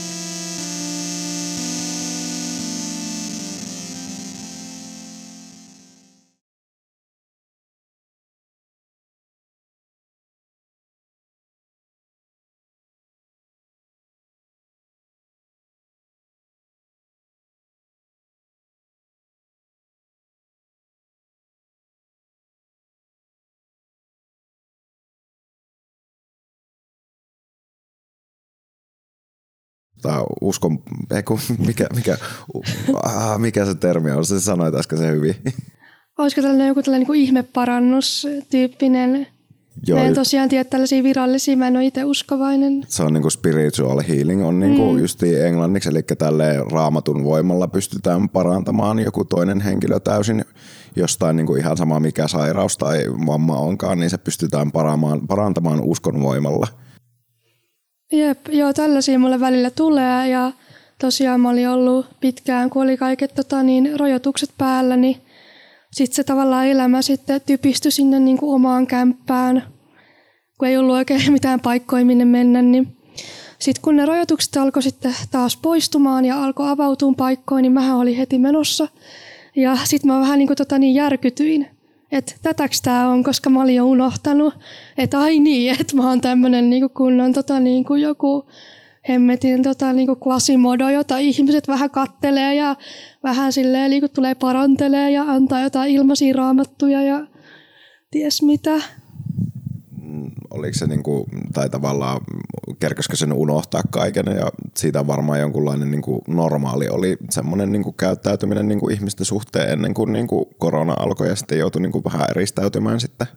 Tai uskon, eiku, mikä, mikä, uh, mikä se termi on, se sanoit äsken se hyvin. Olisiko tällainen joku tällainen niin ihmeparannustyyppinen? Joo, mä en tosiaan tiedä tällaisia virallisia, mä en ole itse uskovainen. Se on niinku spiritual healing, on niinku mm. justi englanniksi, eli tälle raamatun voimalla pystytään parantamaan joku toinen henkilö täysin jostain niinku ihan sama mikä sairaus tai vamma onkaan, niin se pystytään parantamaan, parantamaan uskon voimalla – Jep, joo, tällaisia mulle välillä tulee ja tosiaan mä olin ollut pitkään, kun oli kaiket tota, niin, rajoitukset päällä, niin sitten se tavallaan elämä sitten typistyi sinne niin kuin omaan kämppään, kun ei ollut oikein mitään paikkoja minne mennä, niin sitten kun ne rajoitukset alkoi sitten taas poistumaan ja alkoi avautua paikkoja, niin mä olin heti menossa. Ja sitten mä vähän niin kuin tota niin järkytyin, että tätäks tämä on, koska mä olin jo unohtanut, että ai niin, että mä oon tämmöinen niinku kunnon tota, niinku joku hemmetin tota, niinku quasimodo, jota ihmiset vähän kattelee ja vähän silleen niinku tulee parantelee ja antaa jotain ilmaisia raamattuja ja ties mitä oliko se niinku, tai tavallaan kerkäskö sen unohtaa kaiken ja siitä varmaan jonkunlainen niinku normaali oli semmoinen niinku käyttäytyminen niinku ihmisten suhteen ennen kuin niinku korona alkoi ja sitten joutui niinku vähän eristäytymään sitten?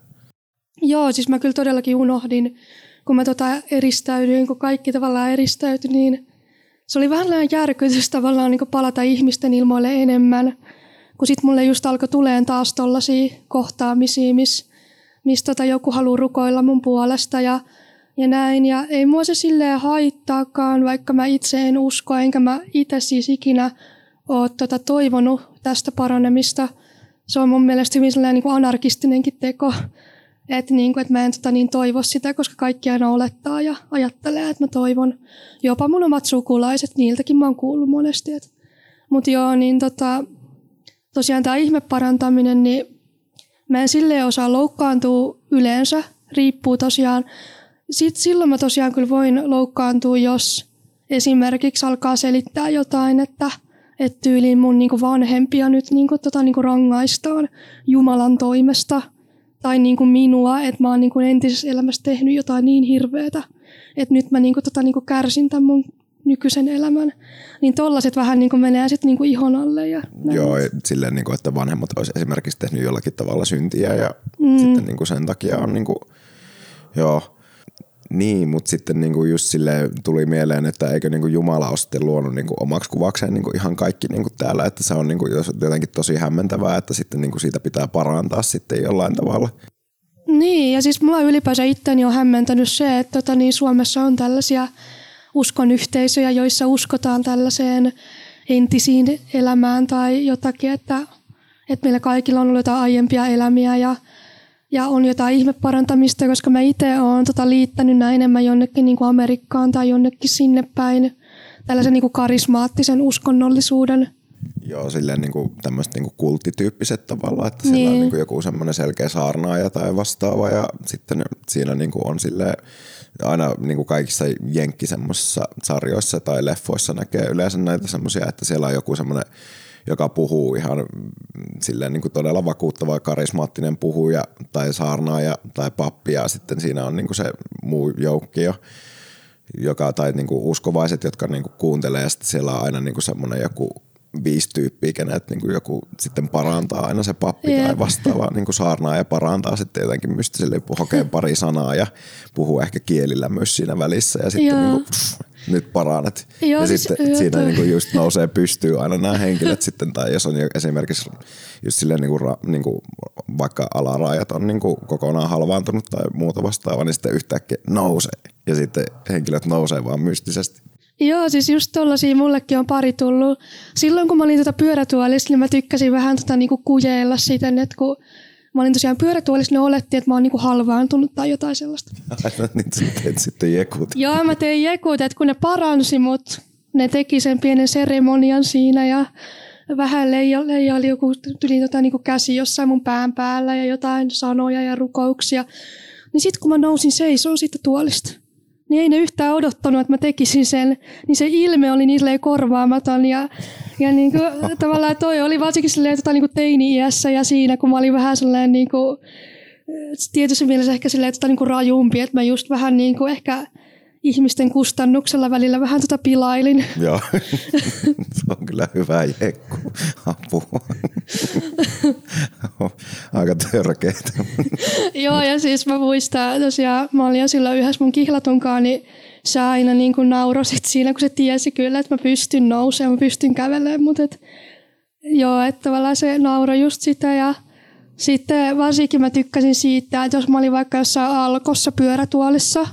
Joo, siis mä kyllä todellakin unohdin, kun mä tota eristäydyin, kun kaikki tavallaan eristäytyi, niin se oli vähän järkytys tavallaan niin palata ihmisten ilmoille enemmän, kun sitten mulle just alkoi tuleen taas tollaisia kohtaamisia, missä mistä tota joku haluaa rukoilla mun puolesta ja, ja näin. Ja ei mua se silleen haittaakaan, vaikka mä itse en usko, enkä mä itse siis ikinä ole tota toivonut tästä paranemista. Se on mun mielestä hyvin sellainen niin anarkistinenkin teko, että niin kuin, että mä en tota niin toivo sitä, koska kaikki aina olettaa ja ajattelee, että mä toivon. Jopa mun omat sukulaiset, niiltäkin mä oon kuullut monesti. Mutta joo, niin tota, tosiaan tämä ihmeparantaminen, niin Mä en silleen osaa loukkaantua yleensä, riippuu tosiaan. Sitten silloin mä tosiaan kyllä voin loukkaantua, jos esimerkiksi alkaa selittää jotain, että, että tyyliin mun niinku vanhempia nyt niinku, tota, niinku rangaistaan Jumalan toimesta tai niinku minua, että mä oon niinku entisessä elämässä tehnyt jotain niin hirveätä, että nyt mä niinku, tota, niinku kärsin tämän mun nykyisen elämän. Niin tollaset vähän niin kuin menee sitten niin kuin ihon alle. Ja Joo, silleen, niin kuin, että vanhemmat olisi esimerkiksi tehnyt jollakin tavalla syntiä ja mm. sitten niin kuin sen takia on niin kuin, joo, niin, mutta sitten niinku just sille tuli mieleen, että eikö niinku Jumala ole sitten luonut niinku omaksi kuvakseen niinku ihan kaikki niinku täällä, että se on niinku jotenkin tosi hämmentävää, että sitten niinku siitä pitää parantaa sitten jollain tavalla. Niin, ja siis mulla ylipäänsä itteni on hämmentänyt se, että tota, niin Suomessa on tällaisia uskon yhteisöjä, joissa uskotaan tällaiseen entisiin elämään tai jotakin, että, että meillä kaikilla on ollut jotain aiempia elämiä ja, ja on jotain ihmeparantamista, koska mä itse olen tota liittänyt nämä enemmän jonnekin niin kuin Amerikkaan tai jonnekin sinne päin tällaisen niin kuin karismaattisen uskonnollisuuden. Joo, silleen niin kuin tämmöiset niin kuin kulttityyppiset tavalla, että niin. siellä on niin. niin kuin joku semmoinen selkeä saarnaaja tai vastaava ja sitten siinä niin kuin on silleen aina niin kuin kaikissa jenkki sarjoissa tai leffoissa näkee yleensä näitä semmoisia, että siellä on joku semmoinen joka puhuu ihan silleen niin kuin todella vakuuttava karismaattinen puhuja tai saarnaaja tai pappi ja sitten siinä on niin kuin se muu joukkio, joka, tai niin kuin uskovaiset, jotka niin kuin kuuntelee ja sitten siellä on aina niin kuin semmoinen joku viisi tyyppiä, kenet niin kuin joku sitten parantaa aina se pappi yeah. tai vastaava niin kuin saarnaa ja parantaa sitten jotenkin mystiselle, hokee pari sanaa ja puhuu ehkä kielillä myös siinä välissä ja sitten niin kuin, pff, nyt paranet. Joo, ja siis- sitten joo, siinä toi- niinku just nousee pystyy aina nämä henkilöt sitten, tai jos on esimerkiksi just silleen niinku, ra, niinku, vaikka alarajat on niinku kokonaan halvaantunut tai muuta vastaavaa, niin sitten yhtäkkiä nousee. Ja sitten henkilöt nousee vaan mystisesti. Joo, siis just tollasia mullekin on pari tullut. Silloin kun mä olin tota pyörätuolissa, niin mä tykkäsin vähän tota niinku kujeilla siten, että kun mä olin tosiaan pyörätuolissa, ne oletti, että mä oon niinku halvaantunut tai jotain sellaista. Aina niin sä teet sitten jekut. Joo, mä tein jekut, että kun ne paransi mut, ne teki sen pienen seremonian siinä ja vähän leija, leija oli joku tuli tota niinku käsi jossain mun pään päällä ja jotain sanoja ja rukouksia. Niin sitten kun mä nousin seisoon siitä tuolista, niin ei ne yhtään odottanut, että mä tekisin sen. Niin se ilme oli niin korvaamaton ja, ja niinku, tavallaan toi oli varsinkin silleen, tota, niinku teini-iässä ja siinä, kun mä olin vähän sellainen niinku, tietyssä mielessä ehkä silleen, tota, niinku rajumpi, että mä just vähän niinku ehkä ihmisten kustannuksella välillä vähän tota pilailin. Joo, se on kyllä hyvä jekku. Apua. Aika törkeitä. Joo, ja siis mä muistan tosiaan, mä olin jo silloin yhdessä mun kihlatunkaan, niin se aina niin kuin nauroi sit siinä, kun se tiesi kyllä, että mä pystyn nousemaan, mä pystyn kävelemään, mutta et, joo, että tavallaan se nauroi just sitä ja sitten varsinkin mä tykkäsin siitä, että jos mä olin vaikka jossain alkossa pyörätuolissa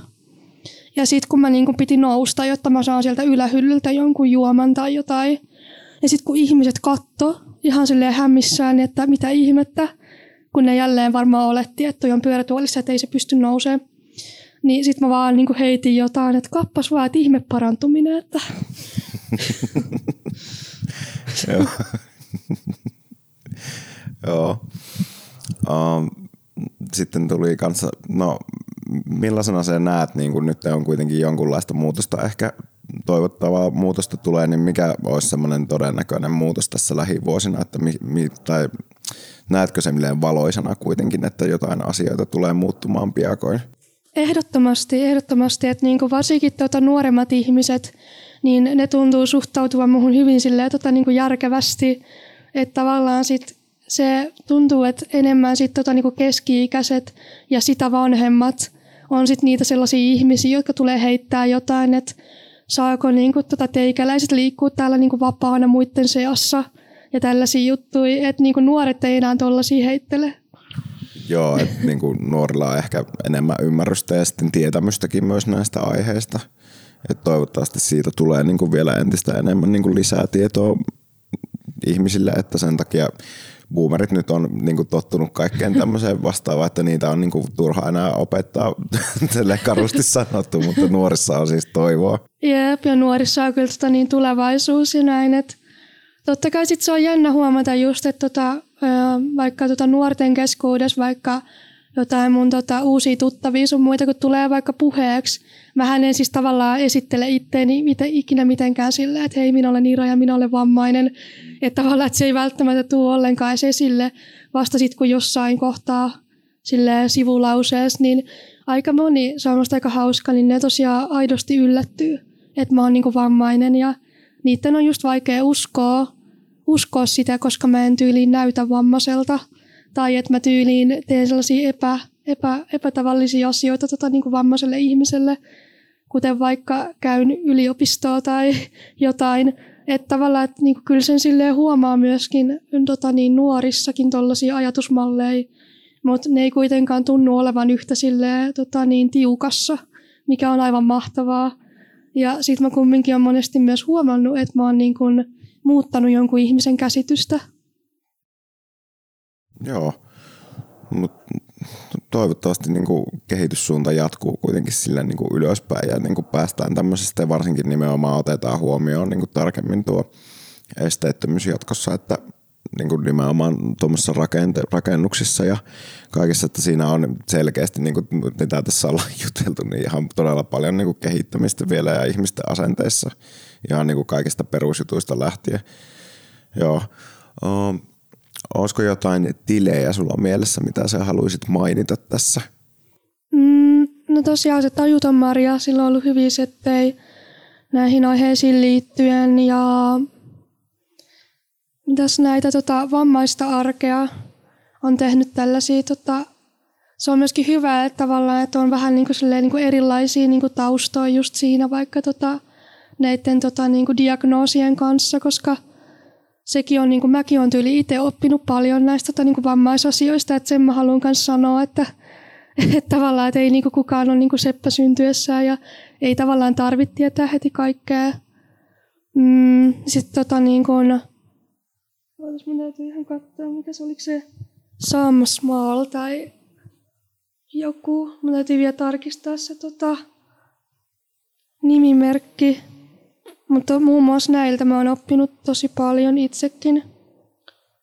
ja sitten kun mä niin kuin piti nousta, jotta mä saan sieltä ylähyllyltä jonkun juoman tai jotain, ja sitten kun ihmiset katto ihan silleen hämmissään, että mitä ihmettä, kun ne jälleen varmaan oletti, että toi on pyörätuolissa, että ei se pysty nousemaan. Niin sitten mä vaan niin heitin jotain, että kappas vaan, että ihme parantuminen. Että. Joo. Joo. Um, sitten tuli kanssa, no millaisena sä näet, niin kun nyt on kuitenkin jonkunlaista muutosta, ehkä toivottavaa muutosta tulee, niin mikä olisi semmoinen todennäköinen muutos tässä lähivuosina, että mi, mi, tai näetkö se valoisana kuitenkin, että jotain asioita tulee muuttumaan piakoin? Ehdottomasti, ehdottomasti, että niin varsinkin tuota nuoremmat ihmiset, niin ne tuntuu suhtautuvan muuhun hyvin silleen, tota, niin kuin järkevästi, että tavallaan sit se tuntuu, että enemmän sit tota, niin kuin keski-ikäiset ja sitä vanhemmat on sit niitä sellaisia ihmisiä, jotka tulee heittää jotain, että saako niin tota, teikäläiset liikkua täällä niin kuin vapaana muiden seassa ja tällaisia juttuja, että niin kuin nuoret ei enää tollaisia heittele. Joo, että niin kuin nuorilla on ehkä enemmän ymmärrystä ja sitten tietämystäkin myös näistä aiheista. Et toivottavasti siitä tulee niin kuin vielä entistä enemmän niin kuin lisää tietoa ihmisille, että sen takia boomerit nyt on niin kuin tottunut kaikkeen tämmöiseen vastaavaan, että niitä on niin kuin turha enää opettaa, tälle karusti sanottu, mutta nuorissa on siis toivoa. Jep, ja nuorissa on kyllä tota niin tulevaisuus ja näin. Et totta kai sit se on jännä huomata just, että tota, vaikka tota nuorten keskuudessa vaikka jotain mun tota, uusia tuttavia sun muita, kun tulee vaikka puheeksi. Mähän en siis tavallaan esittele itteeni miten, ikinä mitenkään silleen, että hei, minä olen Ira ja minä olen vammainen. Että tavallaan, että se ei välttämättä tule ollenkaan esille. Vasta sitten, kun jossain kohtaa silleen sivulauseessa, niin aika moni, se on aika hauska, niin ne tosiaan aidosti yllättyy, että mä oon niinku vammainen ja niiden on just vaikea uskoa, uskoa sitä, koska mä en tyyliin näytä vammaiselta tai että mä tyyliin teen sellaisia epä, epä, epätavallisia asioita tota, niin kuin vammaiselle ihmiselle, kuten vaikka käyn yliopistoa tai jotain. Että tavallaan, että niin kyllä sen silleen huomaa myöskin tota, niin nuorissakin tuollaisia ajatusmalleja, mutta ne ei kuitenkaan tunnu olevan yhtä silleen, tota, niin tiukassa, mikä on aivan mahtavaa. Ja sitten mä kumminkin on monesti myös huomannut, että mä oon niin kuin muuttanut jonkun ihmisen käsitystä Joo, mutta toivottavasti niin kuin kehityssuunta jatkuu kuitenkin sillä niin kuin ylöspäin ja niin kuin päästään tämmöisestä ja varsinkin nimenomaan otetaan huomioon niin kuin tarkemmin tuo esteettömyys jatkossa, että niin kuin nimenomaan tuommoisissa rakente- rakennuksissa ja kaikissa, että siinä on selkeästi, niin kuin, mitä tässä ollaan juteltu, niin ihan todella paljon niin kuin kehittämistä vielä ja ihmisten asenteissa ihan niin kuin kaikista perusjutuista lähtien. Joo. Um, Olisiko jotain tilejä sulla mielessä, mitä sä haluaisit mainita tässä? Mm, no tosiaan se Tajuton Maria, sillä on ollut hyviä settejä näihin aiheisiin liittyen ja mitäs näitä tota, vammaista arkea on tehnyt tällaisia, tota, se on myöskin hyvä, että tavallaan, että on vähän niin kuin, silleen, niin kuin erilaisia niin kuin taustoja just siinä, vaikka tota, näiden tota, niin kuin diagnoosien kanssa, koska sekin on, niin kuin mäkin olen tyyli itse oppinut paljon näistä tota, niin kuin vammaisasioista, että sen mä haluan myös sanoa, että, että tavallaan että ei niin kuin kukaan ole niin kuin seppä syntyessään ja ei tavallaan tarvitse tietää heti kaikkea. Mm, Sitten tota, niin kuin, Ootas, mun täytyy ihan katsoa, mikä se oliko se Sam Small tai joku. Mun täytyy vielä tarkistaa se tota, nimimerkki. Mutta muun muassa näiltä mä oon oppinut tosi paljon itsekin,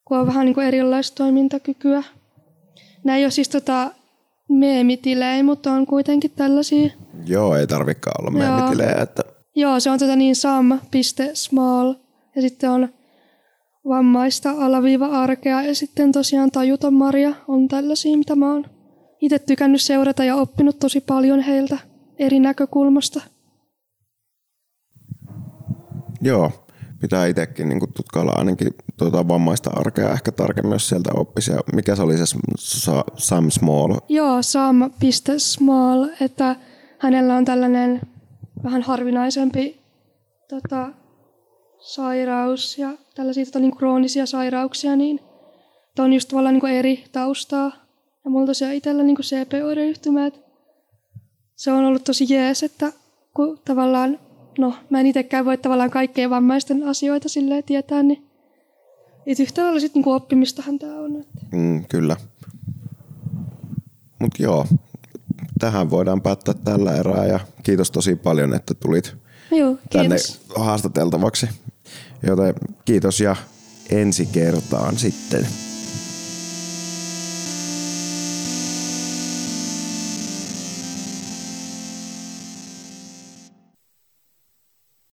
kun on vähän niin kuin erilaista toimintakykyä. Nämä ei ole siis tota meemitilejä, mutta on kuitenkin tällaisia. Joo, ei tarvikaan olla Joo. meemitilejä, että Joo, se on tota niin sam.small ja sitten on vammaista alaviiva arkea ja sitten tosiaan tajuton Maria on tällaisia, mitä mä oon itse tykännyt seurata ja oppinut tosi paljon heiltä eri näkökulmasta. Joo, pitää itsekin niin tutkailla ainakin tuota vammaista arkea ehkä tarkemmin, jos sieltä oppisi. Mikä se oli se Sa- Sam Small? Joo, sam.small, että hänellä on tällainen vähän harvinaisempi tota, sairaus ja tällaisia tota, niin kroonisia sairauksia, niin että on just tavallaan niin eri taustaa. Ja mulla tosiaan itsellä niin CP-oireyhtymä, se on ollut tosi jees, että kun tavallaan, no mä en itsekään voi tavallaan kaikkien vammaisten asioita silleen tietää, niin et yhtä lailla sit niin oppimistahan tämä on. Että. Mm, kyllä. Mutta joo, tähän voidaan päättää tällä erää ja kiitos tosi paljon, että tulit Joo, tänne kiitos. haastateltavaksi. Joten kiitos ja ensi kertaan sitten.